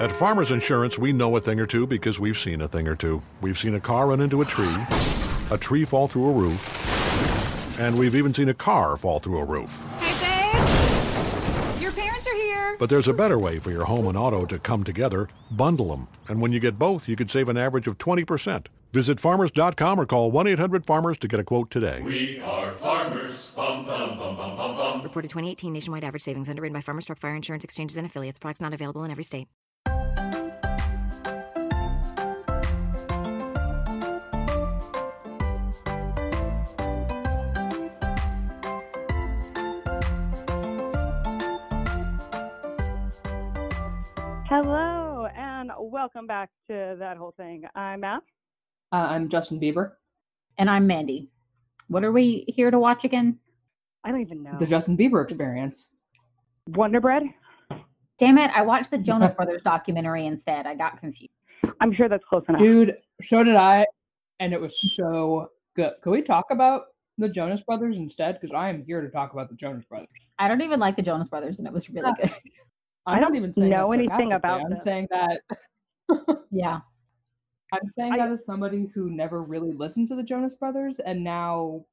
At Farmers Insurance, we know a thing or two because we've seen a thing or two. We've seen a car run into a tree, a tree fall through a roof, and we've even seen a car fall through a roof. Hey, babe! Your parents are here! But there's a better way for your home and auto to come together bundle them. And when you get both, you could save an average of 20%. Visit farmers.com or call 1 800 Farmers to get a quote today. We are farmers. Bum, bum, bum, bum, bum, bum. Reported 2018 nationwide average savings underwritten by Farmers Truck Fire Insurance Exchanges and Affiliates. Products not available in every state. Welcome back to that whole thing. I'm Matt. Uh, I'm Justin Bieber. And I'm Mandy. What are we here to watch again? I don't even know. The Justin Bieber Experience. Wonder Bread. Damn it, I watched the Jonas Brothers documentary instead. I got confused. I'm sure that's close enough. Dude, so did I, and it was so good. Can we talk about the Jonas Brothers instead? Because I am here to talk about the Jonas Brothers. I don't even like the Jonas Brothers, and it was really good. I'm I don't even know anything sarcastically. about I'm them. saying that yeah. I'm saying I- that as somebody who never really listened to the Jonas Brothers and now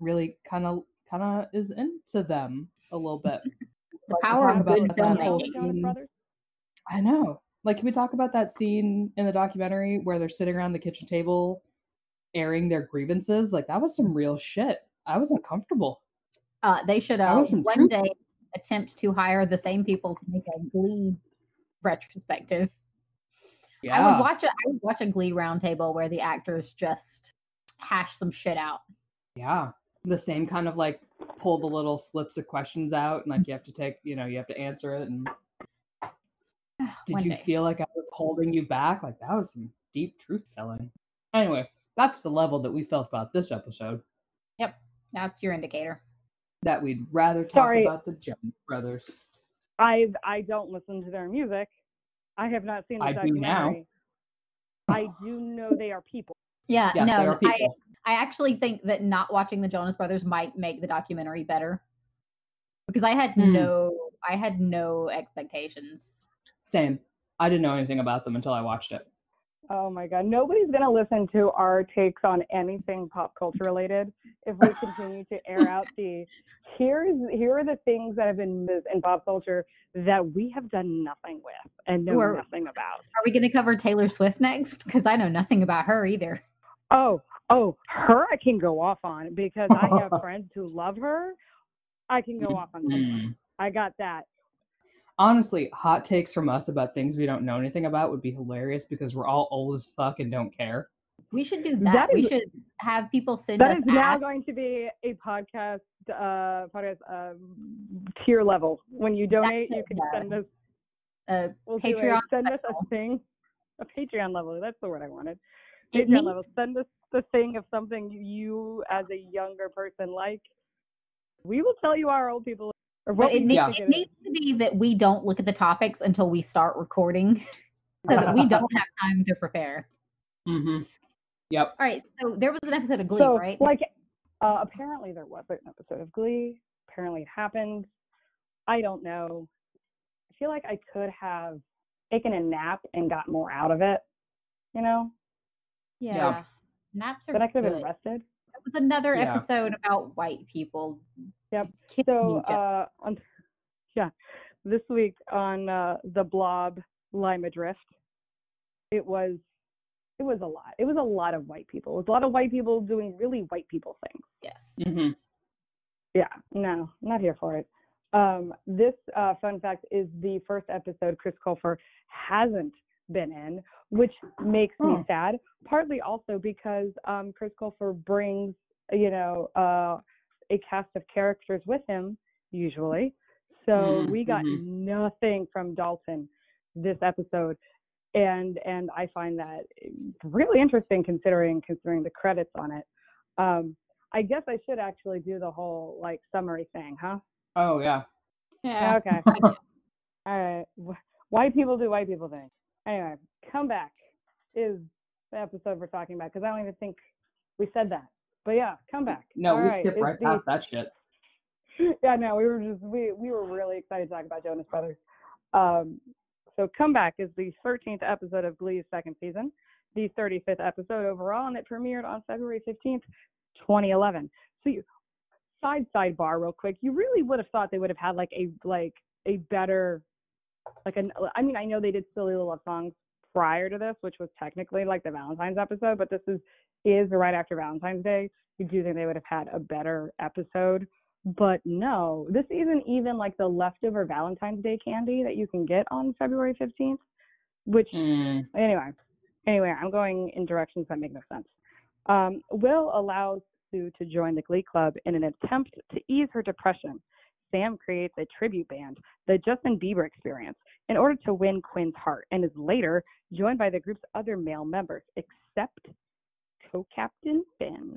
really kind of kind of is into them a little bit. The Like, power of good that filmmaking. Jonas Brothers? I know. Like, can we talk about that scene in the documentary where they're sitting around the kitchen table airing their grievances? Like, that was some real shit. I was uncomfortable. Uh, they should uh, one day attempt to hire the same people to make a Glee retrospective. Yeah. I would watch a I would watch a Glee roundtable where the actors just hash some shit out. Yeah. The same kind of like pull the little slips of questions out and like you have to take, you know, you have to answer it. And did One you day. feel like I was holding you back? Like, that was some deep truth telling. Anyway, that's the level that we felt about this episode. Yep. That's your indicator. That we'd rather talk Sorry. about the Jones Brothers. I I don't listen to their music. I have not seen the I do now. documentary. I do know they are people. Yeah, Yes, no, are I. I actually think that not watching the Jonas Brothers might make the documentary better because I had Hmm. no, I had no expectations. Same. I didn't know anything about them until I watched it. Oh my god, nobody's gonna listen to our takes on anything pop culture related if we continue to air out the here's here are the things that have been in pop culture that we have done nothing with and know Or- nothing about. Are we going to cover Taylor Swift next? Because I know nothing about her either. Oh, oh, her I can go off on because I have friends who love her. I can go off on that. I got that. Honestly, hot takes from us about things we don't know anything about would be hilarious because we're all old as fuck and don't care. We should do that. That we should have people send That us is now ask- going to be a podcast uh podcast um, tier level. When you donate, you can yeah. send us uh, we'll do a- Patreon send us a thing. A Patreon level. That's the word I wanted. Patreon needs- level. Send us the thing of something you as a younger person like. We will tell you our old people or what But we it, need, Yeah. it it is. needs to be that we don't look at the topics until we start recording so that we don't have time to prepare. Mm-hmm. Yep. All right, so there was an episode of Glee, so, right? like, uh, apparently there was an episode of Glee. Apparently it happened. I don't know. I feel like I could have taken a nap and got more out of it, you know, yeah. Naps are but I could have good. been rested. It was another Yeah. episode about white people. Yep. killing So, uh, on, yeah, this week on uh, the Blob Lima Drift, it was it was a lot. It was a lot of white people. It was a lot of white people doing really white people things. yes. Mm-hmm. Yeah, no, not here for it. Um, this uh, fun fact is the first episode Chris Colfer hasn't been in, which makes me Oh. sad. Partly also because um, Chris Colfer brings, you know, uh, a cast of characters with him usually. So Mm, we got mhm. nothing from Dalton this episode, and and I find that really interesting considering considering the credits on it. Um, I guess I should actually do the whole like summary thing, huh? Oh yeah. Yeah. Okay. All right. Wh- White people do white people things. Anyway, come back is the episode we're talking about because I don't even think we said that. But yeah, come back. No, All we right, skipped it's right the- past that shit. yeah, no, we were just we we were really excited to talk about Jonas Brothers. Um, so Comeback is the 13th episode of Glee's second season, the 35th episode overall, and it premiered on February 15th, 2011. So you, side sidebar real quick, you really would have thought they would have had like a like a better like an I mean I know they did Silly Little Love Songs prior to this, which was technically like the Valentine's episode, but this is is right after Valentine's Day. You do think they would have had a better episode. But no, this isn't even like the leftover Valentine's Day candy that you can get on February 15th, which Mm, anyway, anyway, I'm going in directions that make no sense. Um, Will allows Sue to join the Glee Club in an attempt to ease her depression. Sam creates a tribute band, the Justin Bieber Experience, in order to win Quinn's heart, and is later joined by the group's other male members, except co-captain Finn.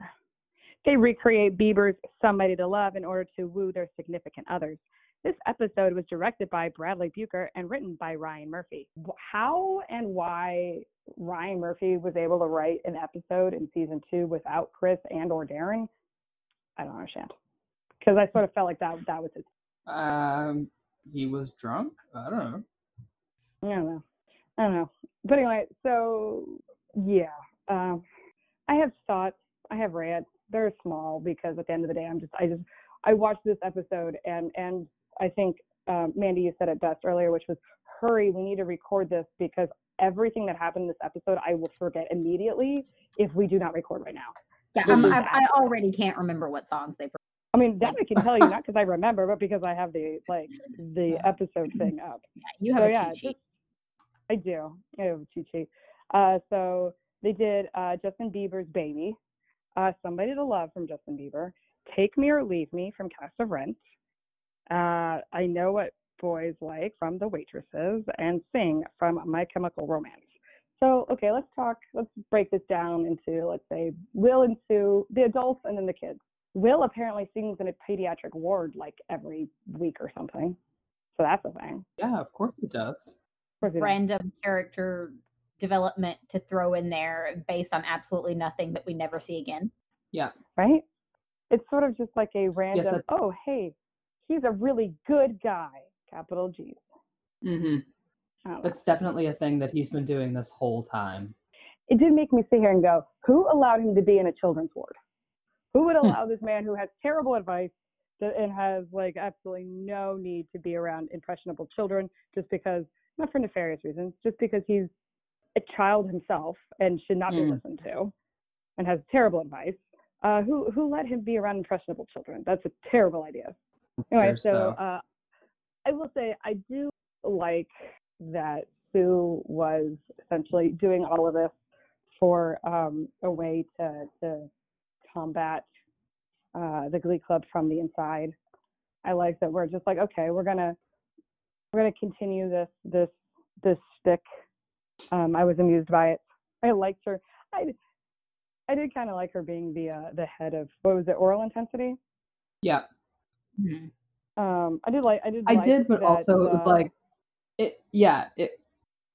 They recreate Bieber's Somebody to Love in order to woo their significant others. This episode was directed by Bradley Buecker and written by Ryan Murphy. How and why Ryan Murphy was able to write an episode in season two without Chris and or Darren, I don't understand. Because I sort of felt like that that was his. um, he was drunk. I don't know. I don't know. I don't know. But anyway, so yeah, um, I have thoughts. I have rants. They're small because at the end of the day, I'm just I just I watched this episode and and I think um, Mandy, you said it best earlier, which was hurry. We need to record this because everything that happened in this episode, I will forget immediately if we do not record right now. Yeah, This I'm, I, I already can't remember what songs they. I mean, that I can tell you, not because I remember, but because I have the like the episode thing up. You have So, a yeah, cheat sheet. I do. I have a cheat sheet. Uh, so they did uh, Justin Bieber's Baby, uh, Somebody to Love from Justin Bieber, Take Me or Leave Me from Cast of Rent, uh, I Know What Boys Like from The Waitresses, and Sing from My Chemical Romance. So, okay, let's talk, let's break this down into, let's say, Will and Sue, the adults, and then the kids. Will apparently sings in a pediatric ward like every week or something. So that's a thing. Yeah, of course he does. Of course he does. Random character development to throw in there based on absolutely nothing that we never see again. Yeah. right? It's sort of just like a random, that- oh, hey, he's a really good guy, capital G. Mm-hmm. I know. That's definitely a thing that he's been doing this whole time. It did make me sit here and go, who allowed him to be in a children's ward? Who would Hmm. allow this man who has terrible advice to, and has like absolutely no need to be around impressionable children just because, not for nefarious reasons, just because he's a child himself and should not be Hmm. listened to and has terrible advice? Uh, who who let him be around impressionable children? That's a terrible idea. Anyway, so uh, uh, I will say I do like that Sue was essentially doing all of this for um, a way to to combat uh, the Glee Club from the inside. I like that we're just like, okay, we're gonna we're gonna continue this this this stick. Um, I was amused by it. I liked her. I I did kind of like her being the uh, the head of what was it, Aural Intensity. yeah, Mhm. Um, I did like I did. I like did, but that, also it was uh, like, it. Yeah, it.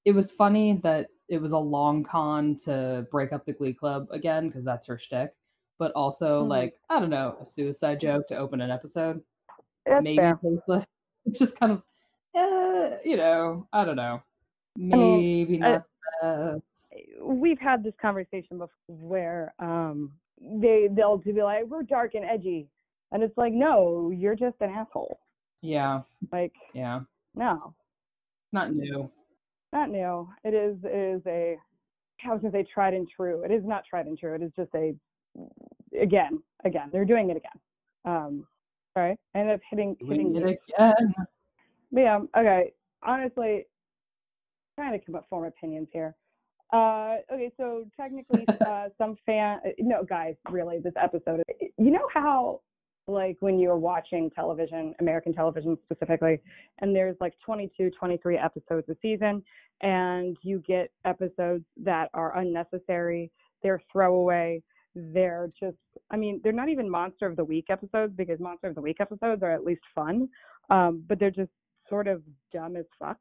It was funny that it was a long con to break up the Glee Club again because that's her shtick. But also, Mhm. like, I don't know, a suicide joke to open an episode. that's maybe fair. tasteless. It's just kind of, uh, you know, I don't know. Maybe I- not. uh, we've had this conversation before where um they they'll be like we're dark and edgy and it's like no you're just an asshole yeah, like yeah. no Not new. not new it is it is a i was to say tried and true it is not tried and true it is just a again again they're doing it again um sorry i ended up hitting hitting it again. But yeah, okay. Honestly, trying to come up form opinions here. Uh, okay, so technically, uh, some fan, no, guys, really, this episode, you know how, like, when you're watching television, American television specifically, and there's like 22, 23 episodes a season, and you get episodes that are unnecessary, they're throwaway, they're just, I mean, they're not even Monster of the Week episodes because Monster of the Week episodes are at least fun, um, but they're just sort of dumb as fuck.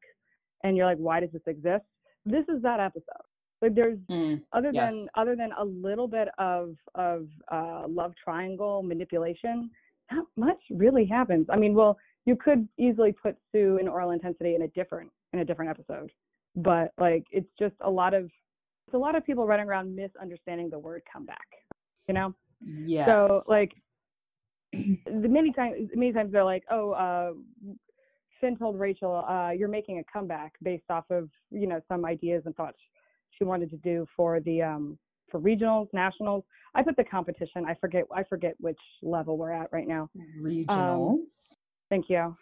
And you're like, why does this exist? This is that episode. Like there's Mm, other Yes. than other than a little bit of of uh, love triangle manipulation, not much really happens. I mean, well, you could easily put Sue in Aural Intensity in a different in a different episode. But like it's just a lot of a lot of people running around misunderstanding the word comeback. You know? Yes. So like the many times many times they're like, oh, uh, Finn told Rachel, uh, you're making a comeback based off of you know some ideas and thoughts she wanted to do for the um for regionals, nationals. I put the competition. I forget I forget which level we're at right now. regionals. Thank you.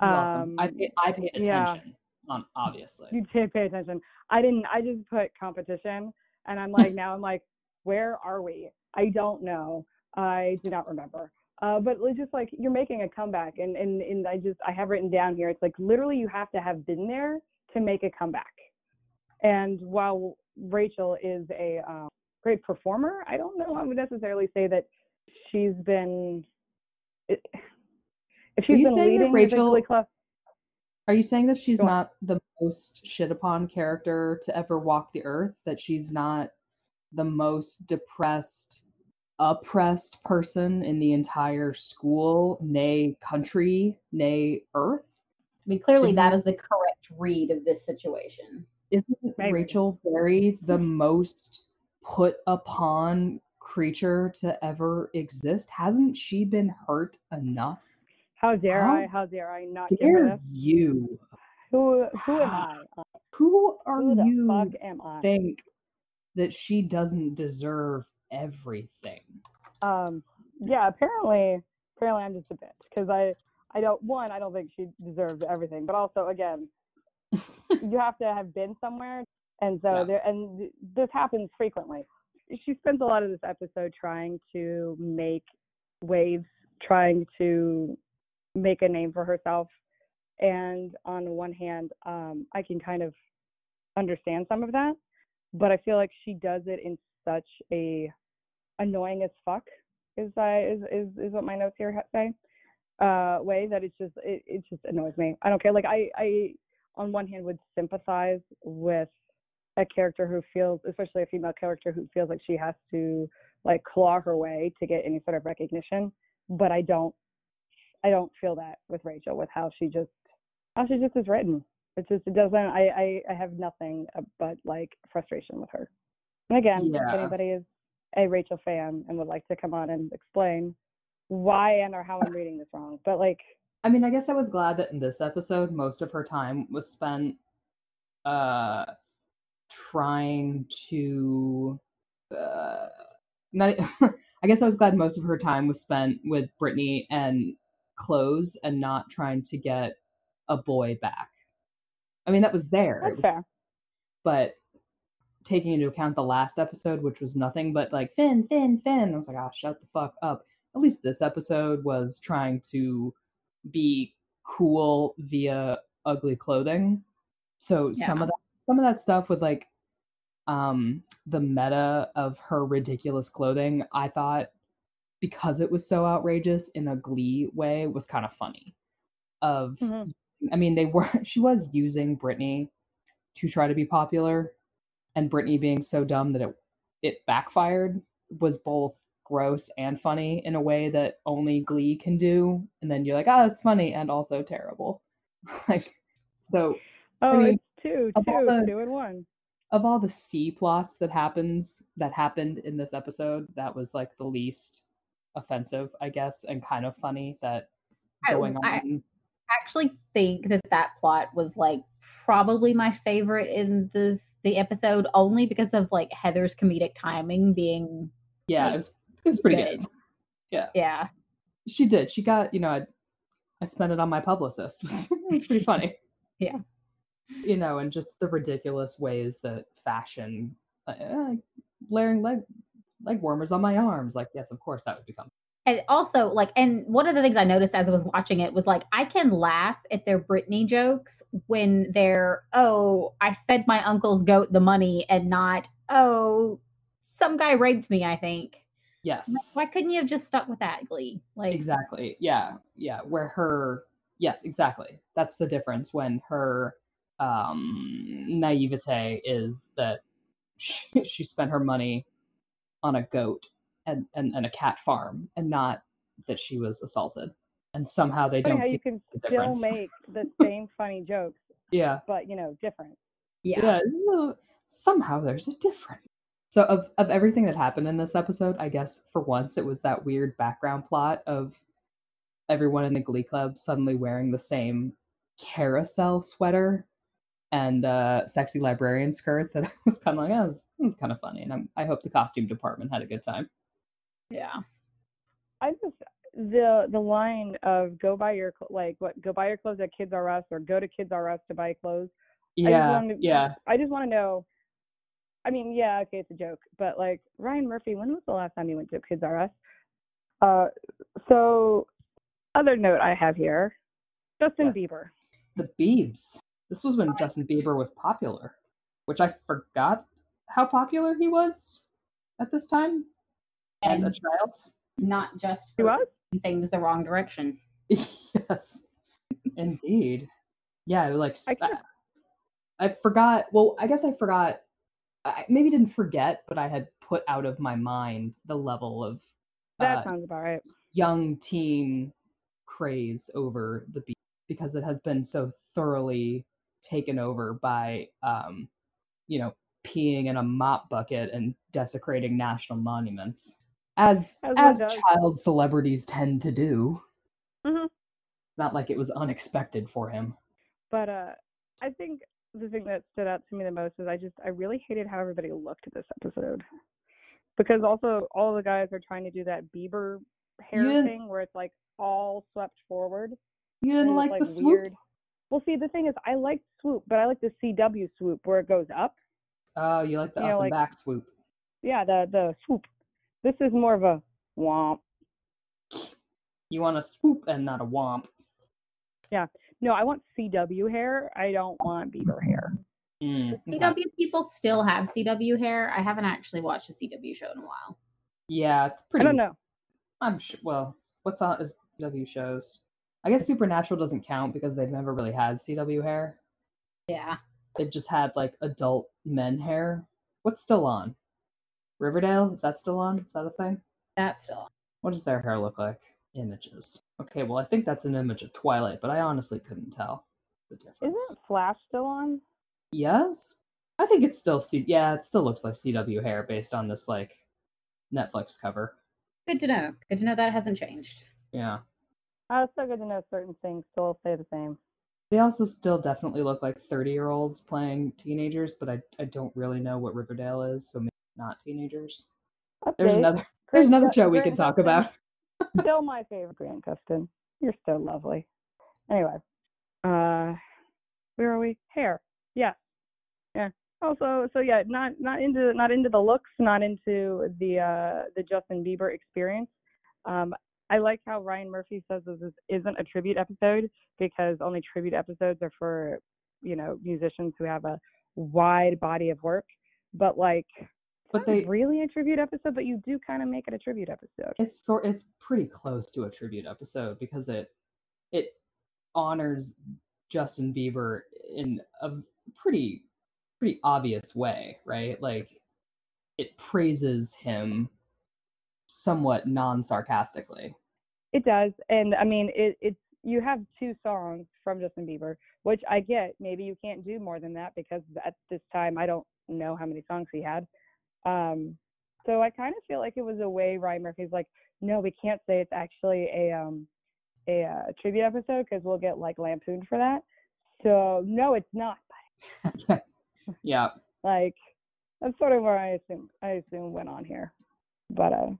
Welcome. I Um, pay, I pay attention yeah. On obviously. you did pay attention. I didn't. I just put competition, and I'm like now I'm like, where are we? I don't know. I do not remember. Uh, but it's just like you're making a comeback, and and and I just I have written down here. It's like literally you have to have been there to make a comeback. And while Rachel is a um, great performer, I don't know. I would necessarily say that she's been. If she's been leading Rachel- the Glee Club, Are you saying that she's Go on. not the most shit upon character to ever walk the earth? That she's not the most depressed, oppressed person in the entire school, nay country, nay earth? I mean, clearly that Isn't- is the correct read of this situation. Isn't Maybe. Rachel Berry the most put upon creature to ever exist? Hasn't she been hurt enough? How dare How I? How dare I not give her Dare this? you? Who who am I? Who are Who the you fuck am I? think that she doesn't deserve everything? Um, yeah, apparently, apparently I'm just a bitch because I, I don't one, I don't think she deserves everything, but also again, you have to have been somewhere, and so Yeah. there, and th- this happens frequently. She spends a lot of this episode trying to make waves, trying to make a name for herself, and on one hand, um, I can kind of understand some of that, but I feel like she does it in such a annoying as fuck is I is is is what my notes here say. Uh, way that it's just it, it just annoys me. I don't care. Like I I on one hand would sympathize with a character who feels, especially a female character who feels like she has to like claw her way to get any sort of recognition. But I don't I don't feel that with Rachel with how she just how she just is written. It just it doesn't. I I, I have nothing but like frustration with her. And again, if anybody is a Rachel fan and would like to come on and explain why and or how I'm reading this wrong, but like I mean, I guess I was glad that in this episode, most of her time was spent uh, trying to. Uh, not, I guess I was glad most of her time was spent with Brittany and Close and not trying to get a boy back. I mean, that was there. Fair. but taking into account the last episode, which was nothing but like Finn, Finn, Finn, I was like, oh, shut the fuck up. At least this episode was trying to be cool via ugly clothing. So some of that, some of that stuff with like um the meta of her ridiculous clothing, I thought because it was so outrageous in a glee way was kind of funny. Of Mhm. I mean, they were she was using Britney to try to be popular, and Britney being so dumb that it it backfired was both gross and funny in a way that only Glee can do. And then you're like, oh, it's funny and also terrible. like, so Oh, mean, it's two, two, the- two and one. of all the C plots that happens that happened in this episode, that was like the least offensive, I guess, and kind of funny that going I- on. I actually think that that plot was like probably my favorite in this the episode only because of like Heather's comedic timing being yeah, it was it was pretty good. good. yeah She did. She got, you know, I, I spent it on my publicist. it was pretty funny. Yeah. You know, and just the ridiculous ways that fashion, uh, uh, layering leg leg warmers on my arms. Like, yes, of course that would become. and also like and one of the things I noticed as I was watching it was like I can laugh at their Britney jokes when they're oh I fed my uncle's goat the money and not oh some guy raped me I think Yes. Like, why couldn't you have just stuck with that Glee like Exactly. Yeah. Yeah. Where her, yes, exactly. That's the difference when her um, naivete is that she, she spent her money on a goat and, and, and a cat farm and not that she was assaulted. And somehow they Funny don't how see you can the still difference. make the same funny jokes Yeah. but you know, different. Yeah. Yeah. a- somehow there's a difference. So of of everything that happened in this episode, I guess for once it was that weird background plot of everyone in the Glee Club suddenly wearing the same carousel sweater and uh, sexy librarian skirt that I was kind of like, oh, this, this is kind of funny, and I'm, I hope the costume department had a good time. Yeah. I just the the line of go buy your like what go buy your clothes at Kids R Us or go to Kids R Us to buy clothes. I just Yeah, wanted to- yeah. I just want to know. I mean, yeah, okay, it's a joke, but like Ryan Murphy, when was the last time you went to Kids R Us? Uh, so other note I have here, Justin Yes. Bieber. The Biebs. This was when Justin Bieber was popular, which I forgot how popular he was at this time as a child. not just He for was? things the wrong direction. yes, indeed. Yeah, like I I, I forgot. Well, I guess I forgot. I maybe didn't forget, but I had put out of my mind the level of That uh, sounds about right. young teen craze over the beat because it has been so thoroughly taken over by, um, you know, peeing in a mop bucket and desecrating national monuments, as As as child celebrities tend to do. hmm Not like it was unexpected for him. But uh, I think the thing that stood out to me the most is I just I really hated how everybody looked at this episode because also all the guys are trying to do that Bieber hair thing where it's like all swept forward. You didn't it's, like, the swoop? weird. Well, see, the thing is, I like swoop, but I like the CW swoop where it goes up. Oh, you like the you up know, and like- back swoop. Yeah, the the swoop. This is more of a womp. You want a swoop and not a womp. Yeah. No, I want CW hair. I don't want Bieber hair. Mm, okay. CW people still have CW hair. I haven't actually watched a CW show in a while. Yeah, it's pretty. I don't know. I'm sure. Well, what's on is CW shows? I guess Supernatural doesn't count because they've never really had CW hair. Yeah. They've just had like adult men hair. What's still on? Riverdale? Is that still on? Is that a thing? That's still. What does their hair look like? Images. Okay, well, I think that's an image of Twilight, but I honestly couldn't tell the difference. Isn't Flash still on? Yes? I think it's still C. Yeah, it still looks like CW hair based on this like Netflix cover. Good to know. Good to know that hasn't changed. Yeah. Uh, it's so good to know certain things still stay the same. They also still definitely look like 30 year olds playing teenagers, but I, I don't really know what Riverdale is, so maybe not teenagers. There's another there's another Gu- show we Grant can talk Gustin. about. still my favorite Grant Gustin. You're so lovely. Anyway, uh, where are we? Hair. Yeah, yeah. Also, so yeah, not not into not into the looks, not into the uh the Justin Bieber experience. Um, I like how Ryan Murphy says this is, isn't a tribute episode because only tribute episodes are for you know musicians who have a wide body of work. But like, But they really a tribute episode, but you do kind of make it a tribute episode. it's sort it's pretty close to a tribute episode because it it honors Justin Bieber in a pretty pretty obvious way, right? Like it praises him somewhat non-sarcastically. It does, and I mean, it, it's you have two songs from Justin Bieber, which I get. Maybe you can't do more than that because at this time I don't know how many songs he had. Um, so I kind of feel like it was a way Ryan Murphy's like, no, we can't say it's actually a um a uh, tribute episode because we'll get like lampooned for that. So no, it's not. yeah. Like that's sort of where I assume I assume went on here. But uh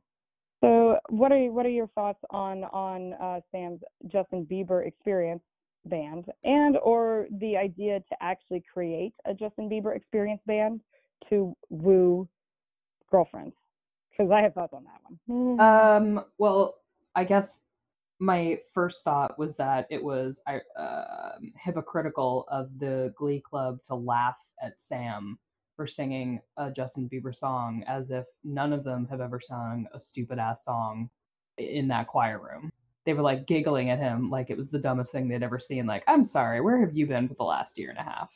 so what are what are your thoughts on on uh Sam's Justin Bieber experience band and or the idea to actually create a Justin Bieber experience band to woo girlfriends? Because I have thoughts on that one. Um, well, I guess my first thought was that it was um hypocritical of the Glee Club to laugh at Sam for singing a Justin Bieber song as if none of them have ever sung a stupid ass song in that choir room. They were like giggling at him like it was the dumbest thing they'd ever seen. Like, I'm sorry, where have you been for the last year and a half?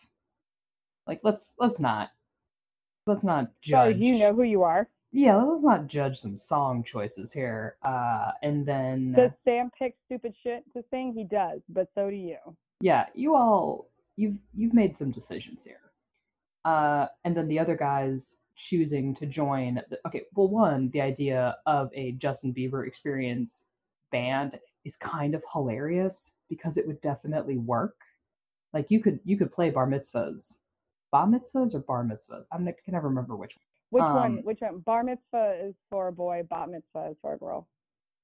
Like, let's let's not let's not judge do you know who you are? yeah, let's not judge some song choices here. Uh, and then, Does Sam pick stupid shit to sing? He does, but so do you. yeah, you all you've you've made some decisions here. Uh, and then the other guys choosing to join. The, okay, well, one, the idea of a Justin Bieber experience band is kind of hilarious because it would definitely work. Like you could you could play bar mitzvahs, bar mitzvahs or bar mitzvahs. I'm not, can never remember which. one. Which Um, one? Which one? Bar mitzvah is for a boy. Bat mitzvah is for a girl.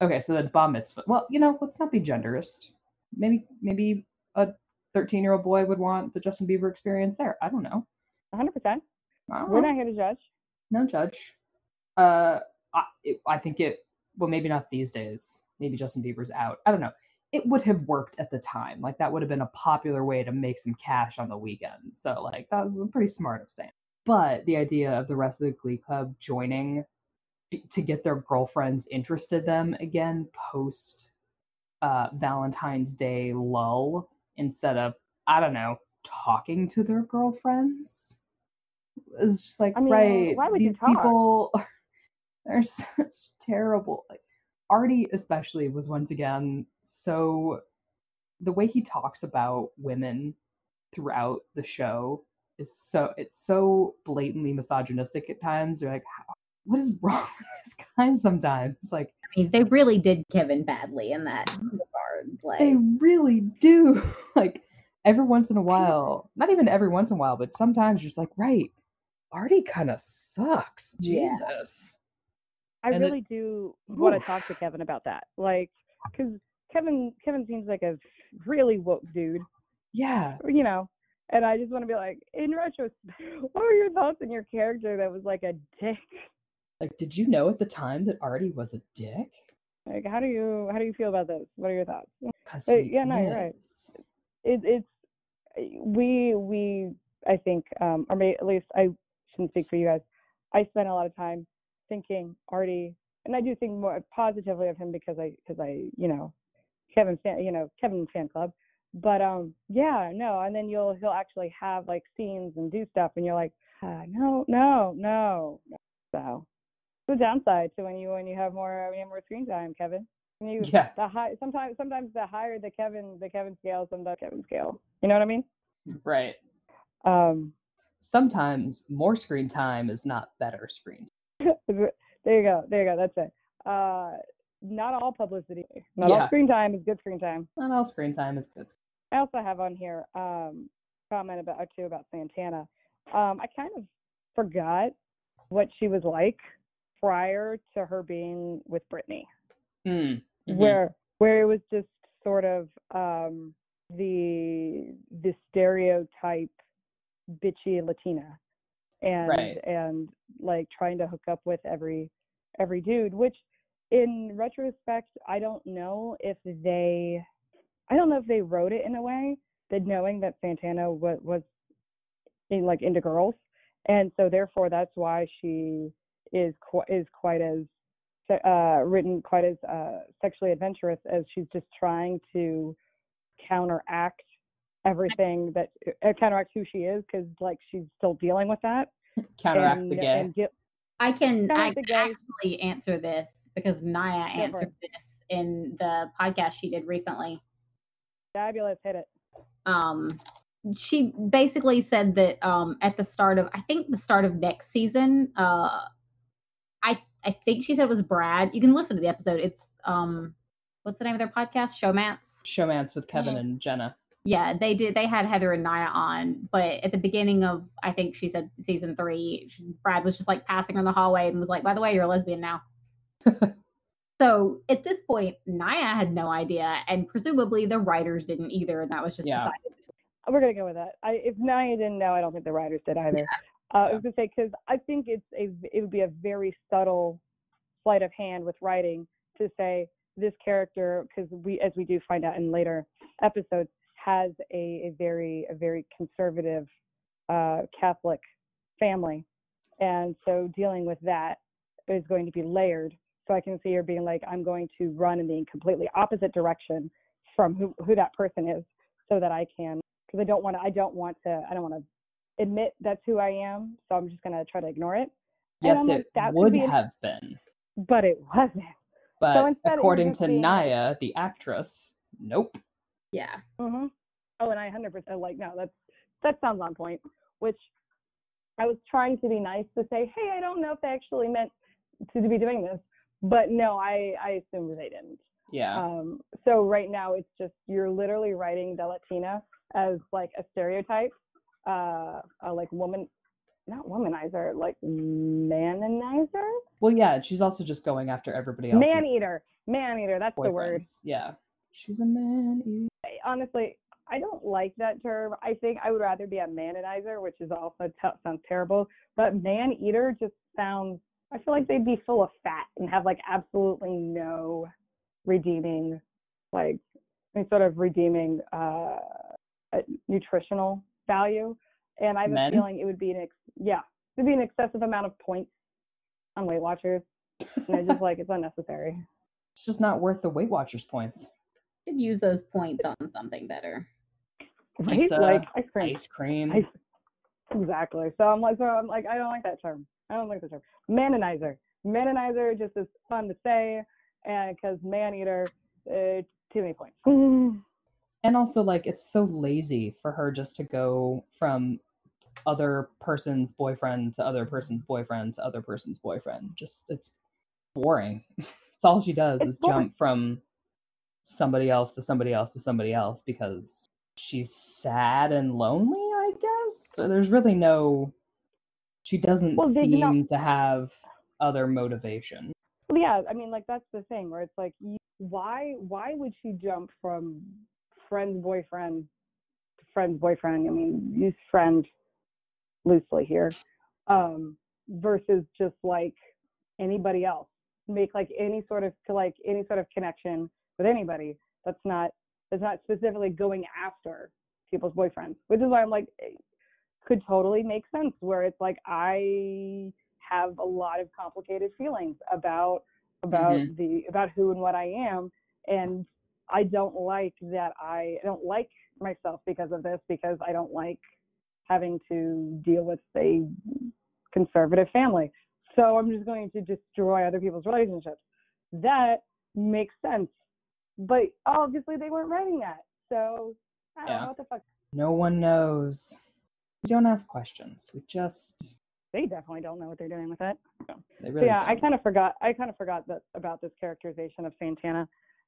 Okay, so then bar mitzvah. Well, you know, let's not be genderist. Maybe maybe a 13 year old boy would want the Justin Bieber experience there. I don't know. 100. percent I We're not here to judge. no judge. Uh, I, it, I think it. Well, maybe not these days. Maybe Justin Bieber's out. I don't know. It would have worked at the time. Like that would have been a popular way to make some cash on the weekend. So like that was pretty smart of Sam. But the idea of the rest of the Glee Club joining b- to get their girlfriends interested them again post uh, Valentine's Day lull instead of I don't know talking to their girlfriends is just like I mean, right why would you these talk? people are such terrible like artie especially was once again so the way he talks about women throughout the show is so it's so blatantly misogynistic at times you're like what is wrong with this guy sometimes like I mean, they really did Kevin badly in that regard. Like, they really do like every once in a while not even every once in a while but sometimes you're just like right artie kind of sucks Yeah. jesus I And it- really do want to talk to Kevin about that. Like, because Kevin Kevin seems like a really woke dude. yeah you know. And I just want to be like, in retrospect, what were your thoughts on your character that was like a dick? like did you know at the time that artie was a dick Like, how do you how do you feel about this? What are your thoughts? He yeah, no, you're right. It, it's we we I think um or at least I shouldn't speak for you guys. I spent a lot of time thinking Artie, and I do think more positively of him because I because I you know Kevin fan you know Kevin fan club. But um yeah no, and then you'll he'll actually have like scenes and do stuff, and you're like ah, no no no no. So the downside to when you when you have more when you have more screen time, Kevin. When you yeah the high sometimes sometimes the higher the Kevin the Kevin scale, sometimes Kevin scale. You know what I mean? right Um sometimes more screen time is not better screen there you go. There you go. That's it. Uh not all publicity. Not all Yeah. screen time is good screen time. not all screen time is good I also have on here um comment about too about Santana. Um I kind of forgot what she was like prior to her being with Brittany. Mm, mhm. where where it was just sort of um the the stereotype bitchy Latina and Right. and like trying to hook up with every every dude which in retrospect I don't know if they I don't know if they wrote it in a way that knowing that Santana was was in like into girls and so therefore that's why she is qu- is quite as uh, written quite as uh, sexually adventurous as she's just trying to counteract everything that uh, counteract who she is because like she's still dealing with that counteract and, the gay and de- I can I can actually answer this because Naya answered this in the podcast she did recently. fabulous hit it Um, she basically said that um, at the start of I think the start of next season, uh, I I think she said it was Brad. You can listen to the episode. It's um, what's the name of their podcast? Showmance. showmance with kevin and jenna Yeah, they did. They had Heather and Naya on, but at the beginning of, I think she said season three, Brad was just like passing her in the hallway and was like, "By the way, you're a lesbian now." so at this point, Naya had no idea, and presumably the writers didn't either, and that was just Yeah. decided. we're gonna go with that I, if Naya didn't know I don't think the writers did either uh, I was gonna say because I think it's a it would be a very subtle sleight of hand with writing to say this character because we as we do find out in later episodes has a, a very a very conservative uh, Catholic family, and so dealing with that is going to be layered. So I can see her being like, I'm going to run in the completely opposite direction from who who that person is, so that I can because I don't want to I don't want to I don't want to admit that's who I am. So I'm just gonna try to ignore it. Yes I'm like, it that would be have been But it wasn't. but it was according to being naya the actress nope Yeah. hmm Oh, and I 100% like no, that's that sounds on point. Which I was trying to be nice to say, hey, I don't know if they actually meant to be doing this, but no, I I assumed they didn't. Yeah. Um, so right now it's just you're literally writing the Latina as like a stereotype, uh, a like woman, not womanizer, like maninizer, well, yeah, she's also just going after everybody else. man eater, man eater. That's the word. Yeah. She's a man eater. honestly, I don't like that term. I think I would rather be a maninizer, which is also t- sounds terrible. But man eater just sounds. I feel like they'd be full of fat and have like absolutely no redeeming, like any sort of redeeming uh, uh, nutritional value. And I have Men? a feeling it would be an ex- yeah, it'd be an excessive amount of points on Weight Watchers, and I just like it's unnecessary. It's just not worth the Weight Watchers points. Could use those points on something better. Right? Pizza, like ice cream. Ice cream. Ice- Exactly. So I'm like, so I'm like, I don't like that term. I don't like the term. Maninizer. Maninizer just is fun to say, and because man eater, uh, too many points. and also like it's so lazy for her just to go from other person's boyfriend to other person's boyfriend to other person's boyfriend just it's boring it's all she does It's is boring. jump from somebody else to somebody else to somebody else because she's sad and lonely i guess so there's really no she doesn't Well, they do not- seem to have other motivation Well, yeah, I mean, like that's the thing where it's like, why, why would she jump from friend's boyfriend to friend's boyfriend? I mean, use friend loosely here, um, versus just like anybody else. Make like any sort of to like any sort of connection with anybody. That's not that's not specifically going after people's boyfriends, which is why I'm like, it could totally make sense. Where it's like I have a lot of complicated feelings about about Mhm. the about who and what I am, and I don't like that I, I don't like myself because of this because I don't like having to deal with a conservative family. So I'm just going to destroy other people's relationships. That makes sense. But obviously they weren't writing that. So I don't Yeah. know what the fuck. no one knows we don't ask questions we just They definitely don't know what they're doing with it. they So really yeah, I don't. kind of forgot. I kind of forgot that about this characterization of Santana,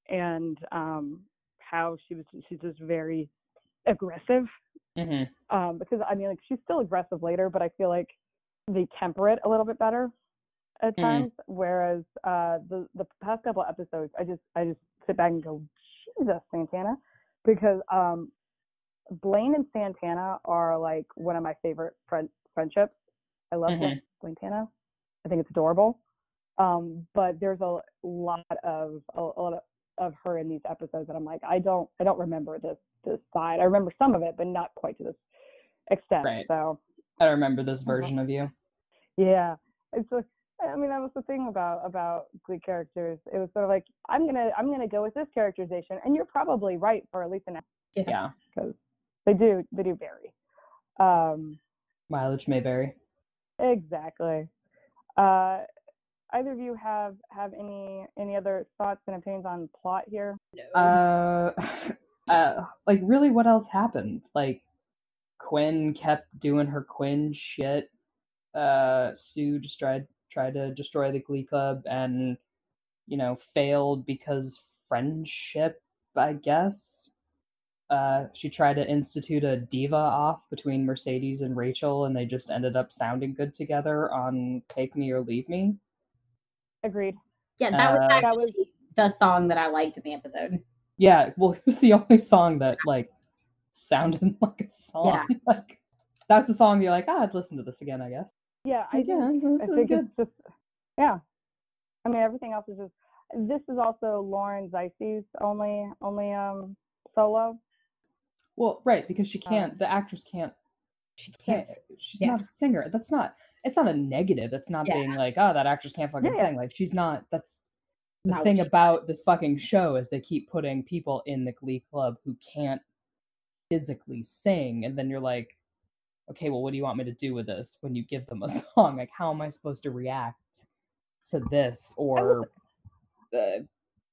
and um, how she was. She's just very aggressive. Mm-hmm. Um, because I mean, like she's still aggressive later, but I feel like they temper it a little bit better at Mhm. times. Whereas uh, the the past couple episodes, I just I just sit back and go, Jesus, Santana, because um, Blaine and Santana are like one of my favorite friend friendships. I love Mhm. Blaine Santana. I think it's adorable. Um, but there's a lot of a, a lot of, of her in these episodes that I'm like, I don't I don't remember this this side. I remember some of it, but not quite to this extent. Right. So I remember this Mhm. version of you. yeah, it's a, I mean that was the thing about about Glee characters. It was sort of like I'm gonna I'm gonna go with this characterization, and you're probably right for at least an hour. Yeah. because they do they do vary. Um, Mileage may vary. exactly. Uh, either of you have have any any other thoughts and opinions on plot here? Uh, uh, like really, what else happened? Like, Quinn kept doing her Quinn shit. Uh, Sue just tried tried to destroy the Glee Club, and you know failed because friendship, I guess. Uh, she tried to institute a diva off between Mercedes and Rachel, and they just ended up sounding good together on "Take Me or Leave Me." Agreed. Yeah, that was Uh, That was- the song that I liked in the episode. Yeah, well, it was the only song that like sounded like a song. Yeah. like that's a song you're like, ah, I'd listen to this again, I guess. Yeah, I think yeah, this I think good. it's just yeah. I mean everything else is just this is also Lauren Zizes' only only um solo. Well, right, because she Uh, can't. the actress can't. She Can't. She's yeah. not a singer. That's not. It's not a negative. It's not Yeah. being like, oh, that actress can't fucking yeah. sing. Like she's not. That's the Not thing about this fucking show is they keep putting people in the Glee Club who can't physically sing, and then you're like, okay, well, what do you want me to do with this? When you give them a song, like, how am I supposed to react to this? Or uh,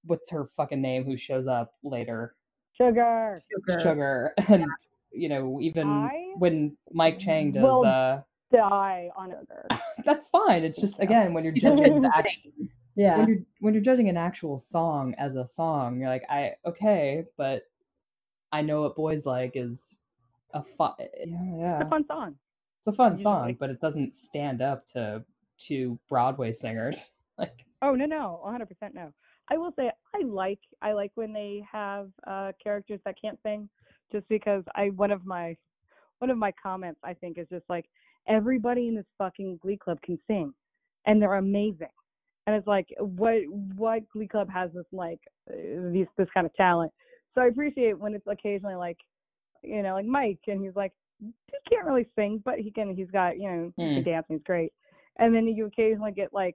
what's her fucking name who shows up later? Sugar. Sugar. Sugar. And you know, even I when Mike Chang does will uh die on Ogre. that's fine. It's just again when you're judging the actual Yeah. when you're when you're judging an actual song as a song, you're like, I okay, but I know what boys like is a fun yeah, yeah. It's a fun song. It's a fun song, but it doesn't stand up to to Broadway singers. Like Oh no no, 100% no. I will say I like I like when they have uh characters that can't sing, just because I one of my one of my comments I think is just like everybody in this fucking Glee Club can sing, and they're amazing. And it's like what what Glee Club has this like uh, these this kind of talent. So I appreciate when it's occasionally like you know like Mike and he's like he can't really sing, but he can he's got you know he can dance and he's great. And then you occasionally get like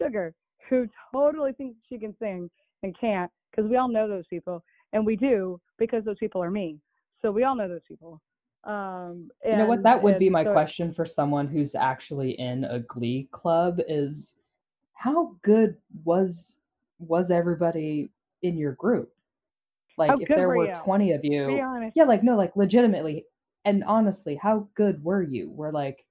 Sugar, who totally thinks she can sing and can't, because we all know those people, and we do because those people are me. So we all know those people. Um, you know what? That would be my so- question for someone who's actually in a Glee club: is how good was was everybody in your group? Like, How if there were were twenty of Be you, yeah, like no, like legitimately and honestly, how good were you? Were like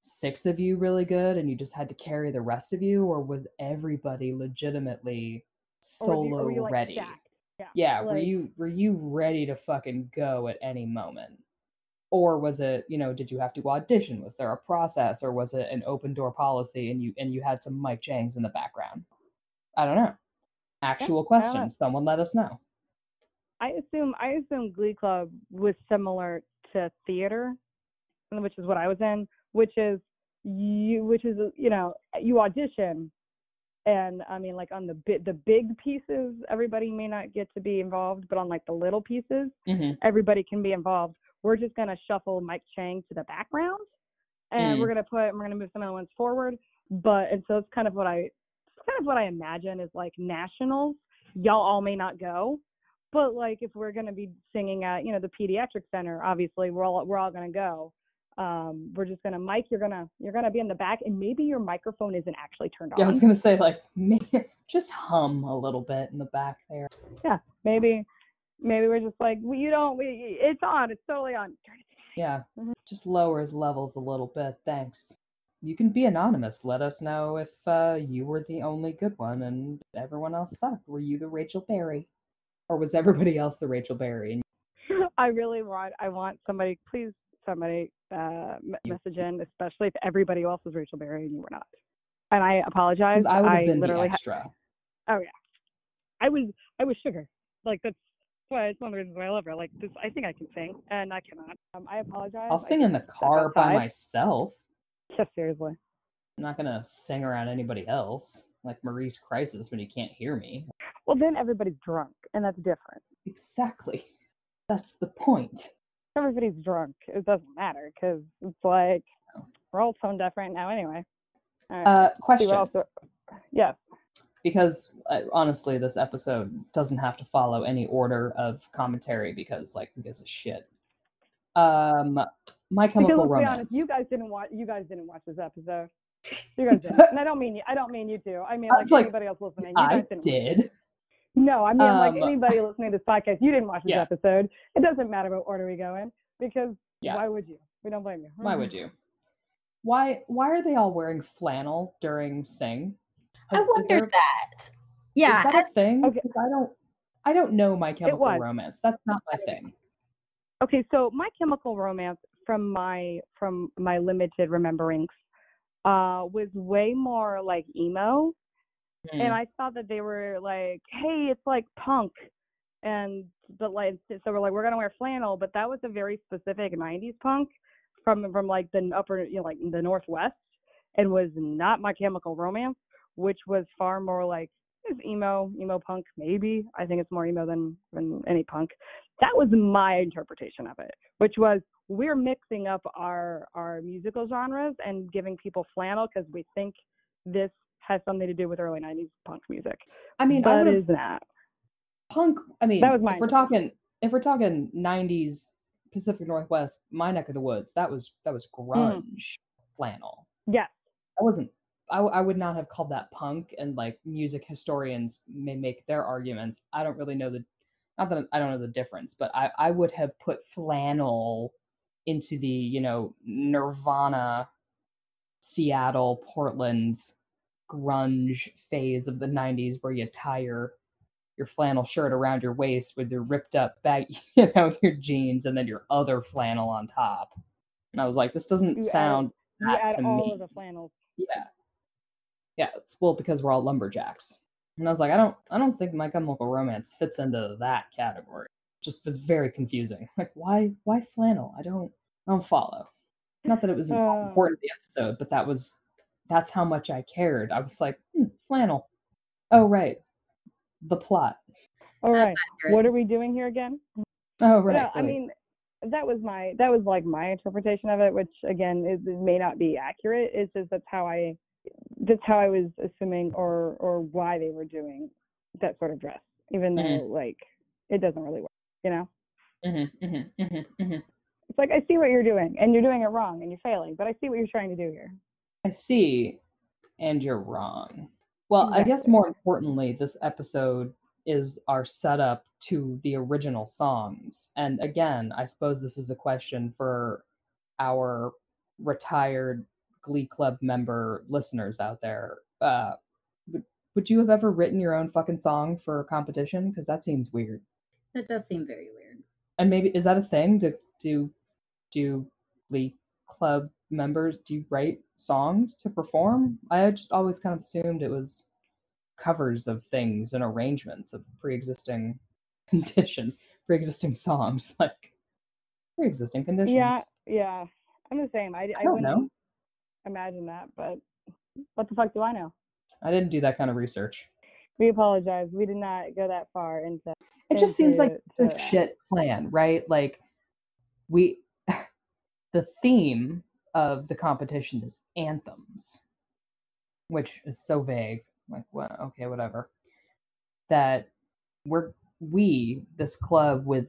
six of you really good, and you just had to carry the rest of you, or was everybody legitimately solo you- like, ready? stacked? Yeah. Yeah, were you were you ready to fucking go at any moment? Or was it, you know, did you have to audition? Was there a process or was it an open door policy and you and you had some Mike Changs in the background? I don't know. Actual I question. Someone let us know. I assume I assume Glee Club was similar to theater, which is what I was in, which is you, which is you know you audition, and I mean like on the big the big pieces, everybody may not get to be involved, but on like the little pieces, hmm everybody can be involved. We're just gonna shuffle Mike Chang to the background, and Mm. we're gonna put we're gonna move some other ones forward. But and so it's kind of what I it's kind of what I imagine is like nationals. Y'all all may not go, but like if we're gonna be singing at you know the pediatric center, obviously we're all we're all gonna go. Um, we're just gonna Mike, you're gonna you're gonna be in the back, and maybe your microphone isn't actually turned on. Yeah, I was gonna say like maybe, just hum a little bit in the back there. Yeah, maybe maybe we're just like well, you don't we, it's on, it's totally on. Yeah. Mhm. Just lowers levels a little bit. Thanks. You can be anonymous. Let us know if uh, you were the only good one and everyone else sucked. Were you the Rachel Berry? Or was everybody else the Rachel Berry? And I really want I want somebody please somebody uh message in especially if everybody else was Rachel Berry and you were not. And I apologize. I would have been the literally ha- extra. oh yeah. I was I was sugar. Like that's why it's one of the reasons why I love her. Like this I think I can sing and I cannot. Um I apologize. I'll sing in the car by myself. Yeah, seriously. I'm not gonna sing around anybody else like Maurice Crisis when you can't hear me. Well then everybody's drunk and that's different. Exactly. That's the point. Everybody's drunk. It doesn't matter because it's like we're all tone deaf right now anyway. Right. Uh, question. Yeah. because uh, honestly, this episode doesn't have to follow any order of commentary because, like, who gives a shit? Um, My Because Chemical let's be Romance. honest, you guys didn't watch. You guys didn't watch this episode. You guys didn't, and I don't mean you. I don't mean you two. I mean like, like, anybody else listening. You I guys didn't. watch did. No, I mean like Um, anybody listening to this podcast. You didn't watch this Yeah. episode. It doesn't matter what order we go in because Yeah. why would you? We don't blame you. Why would you? Why Why are they all wearing flannel during Sing? I Has- is wondered there- that. Yeah, is that a thing? Okay. 'Cause I don't. I don't know My Chemical. Romance. That's not my thing. Okay, so My Chemical Romance, from my from my limited rememberings, uh, was way more like emo. Hmm. and I thought that they were like, hey, it's like punk, and but like so we're like we're gonna wear flannel, but that was a very specific '90s punk from from like the upper you know like the northwest, and was not My Chemical Romance, which was far more like it's emo emo punk maybe I think it's more emo than than any punk. That was my interpretation of it, which was we're mixing up our our musical genres and giving people flannel because we think this has something to do with early 90s punk music. I mean, but would is not. punk. I mean, That was my if we're talking, if we're talking '90s Pacific Northwest, my neck of the woods, that was that was Mm. grunge flannel. Yeah, I wasn't. I, I would not have called that punk. And like music historians may make their arguments. I don't really know the not that I don't know the difference, but I, I would have put flannel into the, you know, Nirvana, Seattle, Portland grunge phase of the 90s where you tie your your flannel shirt around your waist with your ripped up bag, you know, your jeans and then your other flannel on top. And I was like, this doesn't You add- sound You that add to all me. of the flannels. Yeah. Yeah, it's well because we're all lumberjacks. And I was like, I don't I don't think My Chemical Romance fits into that category. Just was very confusing. Like why why flannel? I don't I don't follow. Not that it was Uh. important to the episode, but that was that's how much I cared. I was like, hmm, flannel. Oh right. The plot. All right. What are we doing here again? Oh right. No, I mean, that was my that was like my interpretation of it, which again is it may not be accurate. It's just that's how I that's how I was assuming or or why they were doing that sort of dress, even though Mhm. like it doesn't really work. You know, Mhm, mhm, mhm, mhm. it's like I see what you're doing and you're doing it wrong and you're failing, but I see what you're trying to do here. I see, and you're wrong. Well, I guess more importantly, this episode is our setup to the original songs. And again, I suppose this is a question for our retired Glee Club member listeners out there. Uh, would, would you have ever written your own fucking song for a competition? Because that seems weird. That does seem very weird. And maybe is that a thing? Do do do Glee Club members do you write songs to perform? I just always kind of assumed it was covers of things and arrangements of pre-existing conditions, pre-existing songs, like pre-existing conditions. Yeah, yeah, I'm the same. I I, I don't wouldn't know. imagine that, but what the fuck do I know? I didn't do that kind of research. We apologize. We did not go that far into. It just seems like a shit plan, right? Like we the theme of the competition is anthems, which is so vague. Like what okay, whatever. That we're we, this club with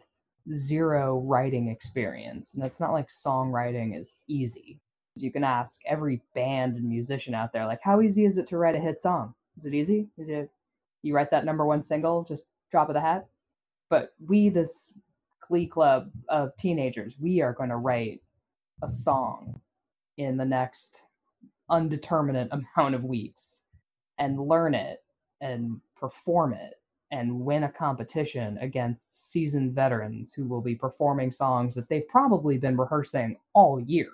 zero writing experience, and it's not like songwriting is easy. You can ask every band and musician out there, like, how easy is it to write a hit song? Is it easy? Is it you write that number one single, just drop of the hat? but we this glee club of teenagers we are going to write a song in the next undeterminate amount of weeks and learn it and perform it and win a competition against seasoned veterans who will be performing songs that they've probably been rehearsing all year.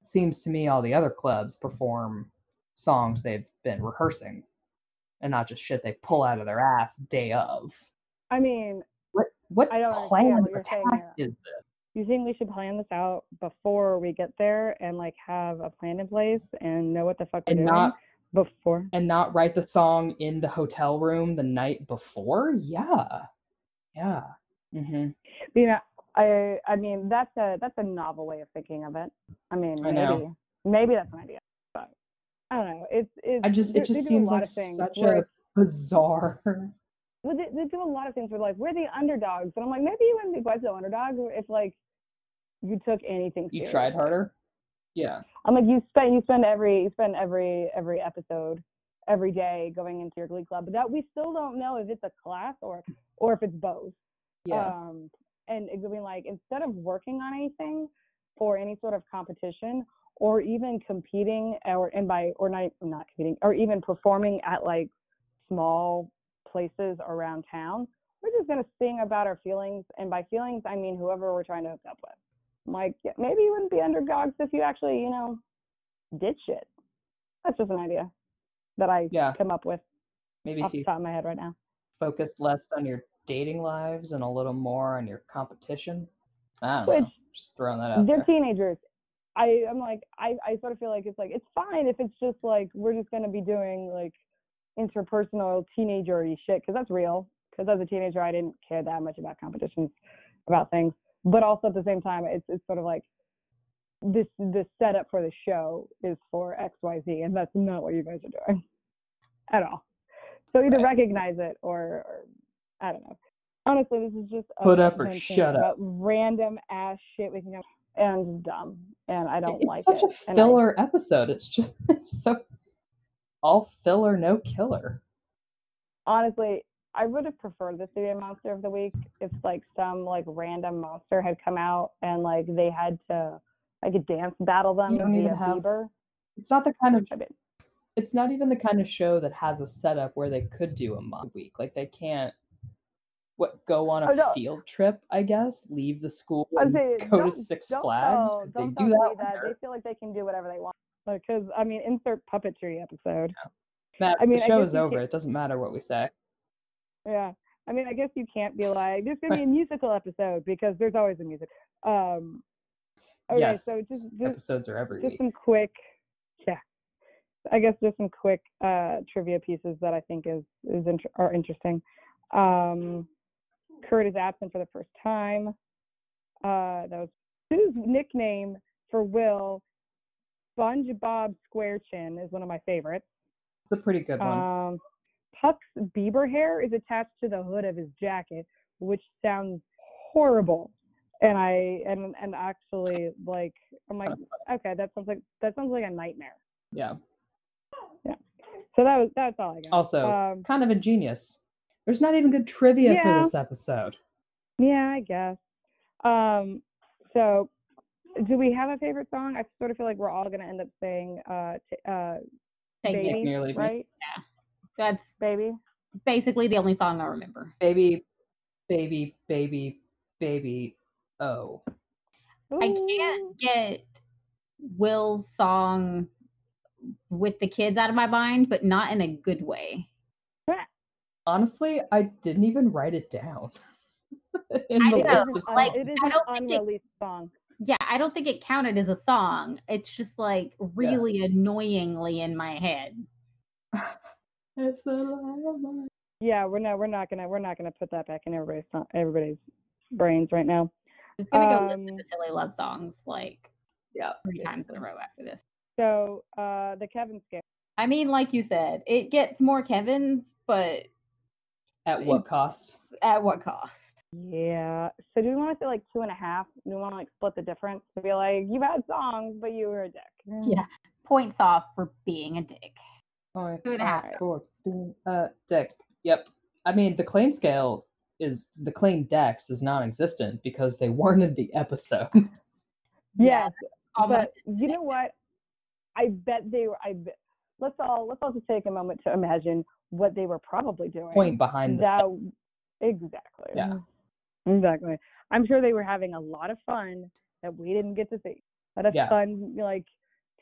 Seems to me all the other clubs perform songs they've been rehearsing and not just shit they pull out of their ass day of. I mean, what what I don't understand plan what attack is this? You think we should plan this out before we get there and like have a plan in place and know what the fuck we're And doing not before? and not write the song in the hotel room the night before? Yeah. Yeah. hmm You know, I I mean that's a that's a novel way of thinking of it. I mean, I maybe know. maybe that's an idea, but I don't know. It's it's I just it just seems like such a bizarre well, they, they do a lot of things where like we're the underdogs, and I'm like maybe you wouldn't be quite so underdog if like you took anything. you tried harder. Yeah. I'm like you spend you spend every you spend every every episode every day going into your glee club, but that we still don't know if it's a class or or if it's both. Yeah. Um, and it be like instead of working on anything for any sort of competition or even competing or and by or not not competing or even performing at like small places around town, we're just gonna sing about our feelings, and by feelings I mean whoever we're trying to hook up with. I'm like maybe you wouldn't be underdogs if you actually you know did shit. That's just an idea that I Yeah. come up with Maybe off the top of my head right now. focus less on your dating lives and a little more on your competition. I don't know. Which Just throwing that out they're there. teenagers. I I'm like I I sort of feel like it's like it's fine if it's just like we're just gonna be doing like interpersonal teenagery shit because that's real. Because as a teenager, I didn't care that much about competitions, about things. But also at the same time, it's it's sort of like this the setup for the show is for X Y Z, and that's not what you guys are doing at all. So either Right. recognize it or, or I don't know. Honestly, this is just a Put up or shut up. Random ass shit we can go and dumb, and I don't it's like such it. a and I- filler episode. It's just it's so all filler, no killer. honestly, I would have preferred this to be a monster of the week if like some like random monster had come out and like they had to like a dance battle them You don't even have- Bieber. It's not the kind of it's not even the kind of show that has a setup where they could do a month week. Like they can't what go on a Oh, no. field trip, I guess, leave the school and say go to Six Flags tell- they do that. that. They feel like they can do whatever they want. Because I mean, insert puppetry episode. Matt, I mean, the show is over. It doesn't matter what we say. Yeah. I mean, I guess you can't be like, there's gonna be a musical episode because there's always a music. Um. Okay, yes, so just just episodes are every just week. some quick, yeah. I guess just some quick uh, trivia pieces that I think is is int- are interesting. Um, Kurt is absent for the first time. Uh, that was Sue's nickname for Will. SpongeBob Square Chin is one of my favorites. It's a pretty good one. Um, Puck's Bieber hair is attached to the hood of his jacket, which sounds horrible. And I and and actually like I'm like okay that sounds like that sounds like a nightmare. yeah. Yeah. So that was that's all I got. Also, um, kind of a genius. There's not even good trivia Yeah. for this episode. yeah, I guess. Um, so do we have a favorite song? I sort of feel like we're all gonna end up saying uh t- uh Take baby, it. Me or Leave Me. right? That's Baby. basically the only song I remember. Baby, baby, baby, baby. Oh, I can't get Will's song with the kids out of my mind, but not in a good way. honestly, I didn't even write it down. In I the know, list of like, songs. it is I an don't think it- unreleased song. Yeah, I don't think it counted as a song. It's just like really annoyingly in my head. It's the light Yeah, we're not we're not gonna we're not gonna put that back in everybody's everybody's brains right now. Just gonna go listen Um, to silly love songs like Yeah, three times in a row after this. So uh the Kevin scale. I mean, like you said, it gets more Kevin's, but At what cost? at what cost? Yeah. So do we want to say like two and a half? Do we want to like split the difference? To be like, you had songs, but you were a dick. Yeah. Points off for being a dick. Oh, Two and a half. Alright. Four, uh, deck. Yep. I mean, the Klaine scale is the Klainedex is non-existent because they weren't in the episode. Yes. Almost But you know what? I bet they were. I bet. Let's all let's all just take a moment to imagine what they were probably doing. Point behind the that stuff. exactly. Yeah. Exactly. I'm sure they were having a lot of fun that we didn't get to see. A lot of Yeah. fun, like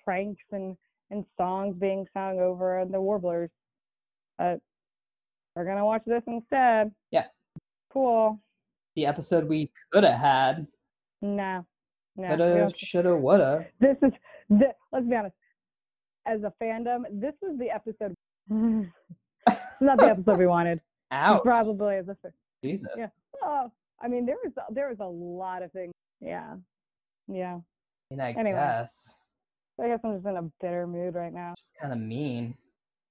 pranks and and songs being sung over and the Warblers. Uh, we're gonna watch this instead. Yeah. Cool. The episode we could have had. No. No. we Coulda, shoulda, woulda. this is the, let's be honest. As a fandom, this is the episode. not the episode we wanted. Ouch. Probably as a. Jesus. Yeah. Oh, I mean, there was there was a lot of things. Yeah, yeah. I mean, I Anyway. guess. I guess I'm just in a bitter mood right now. Just kind of mean.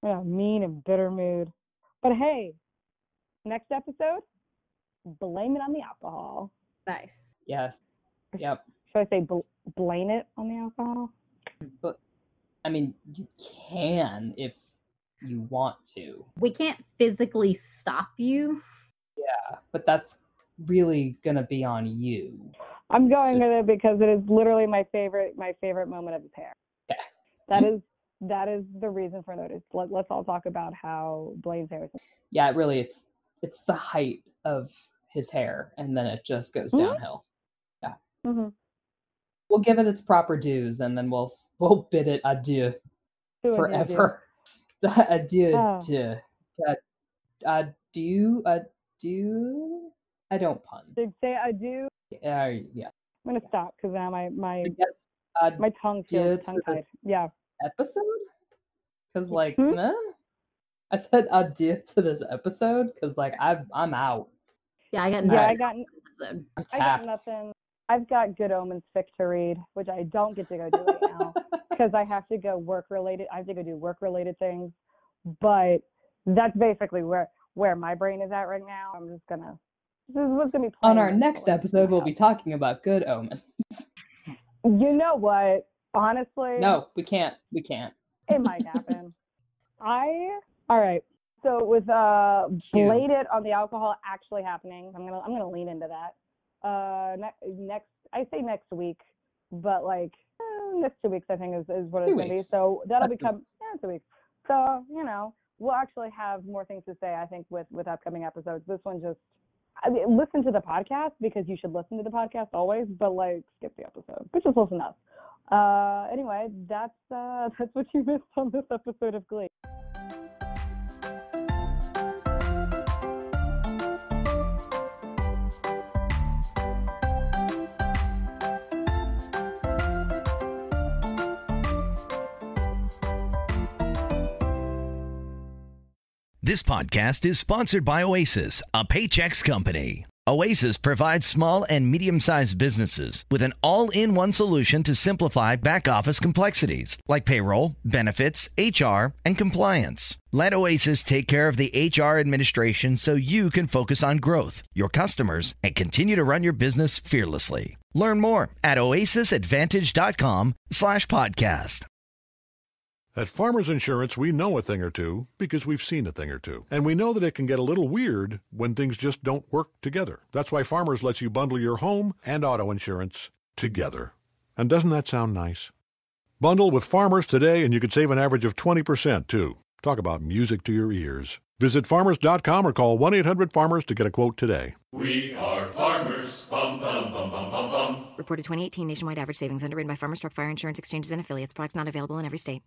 In a mean and bitter mood. But hey, next episode, blame it on the alcohol. nice. Yes. Yep. Should I say bl- blame it on the alcohol? But I mean, you can if you want to. We can't physically stop you. Yeah, but that's really gonna be on you. I'm going So- with it because it is literally my favorite my favorite moment of his hair. Okay. That is that is the reason for notice. Let, let's all talk about how Blaine's hair is. Yeah, it really, it's it's the height of his hair, and then it just goes Mhm. downhill. Mm-hmm. We'll give it its proper dues, and then we'll we'll bid it adieu forever. adieu, Oh. adieu, adieu, adieu. I don't pun. Did say adieu? Uh, yeah. I'm gonna stop because now my my guess uh, my tongue feels tongue tied. Yeah. episode? Because like, Hmm? eh? I said adieu to this episode because like I've I'm out. Yeah, I got Yeah, nothing. I got, I'm I got nothing. I've got Good Omens fic to read, which I don't get to go do right now because I have to go work related. I have to go do work related things, but that's basically where where my brain is at right now. I'm just gonna. This is what's gonna be On our next episode, we'll be talking about Good omens. You know what? Honestly, No, we can't. We can't. it might happen. I all right. So with uh, bladed on the alcohol actually happening, I'm gonna I'm gonna lean into that. Uh, ne- next I say next week, but like eh, next two weeks I think is, is what it's Two gonna be. So that'll That's become yeah, two weeks. So you know we'll actually have more things to say I think with with upcoming episodes. This one just I mean, listen to the podcast because you should listen to the podcast always, but like skip the episode, but just listen up. Uh, anyway, that's uh, that's what you missed on this episode of Glee. This podcast is sponsored by Oasis, a Paychex company. Oasis provides small and medium sized businesses with an all in one solution to simplify back office complexities like payroll, benefits, HR, and compliance. Let Oasis take care of the HR administration so you can focus on growth, your customers, and continue to run your business fearlessly. Learn more at oasisadvantage.com slash podcast. At Farmers Insurance, we know a thing or two because we've seen a thing or two. And we know that it can get a little weird when things just don't work together. That's why Farmers lets you bundle your home and auto insurance together. And doesn't that sound nice? Bundle with Farmers today and you could save an average of 20% too. Talk about music to your ears. Visit farmers.com or call 1 800 Farmers to get a quote today. We are farmers. Bum, bum, bum, bum, bum, bum. Reported 2018 nationwide average savings underwritten by Farmers Truck Fire Insurance Exchanges and Affiliates. Products not available in every state.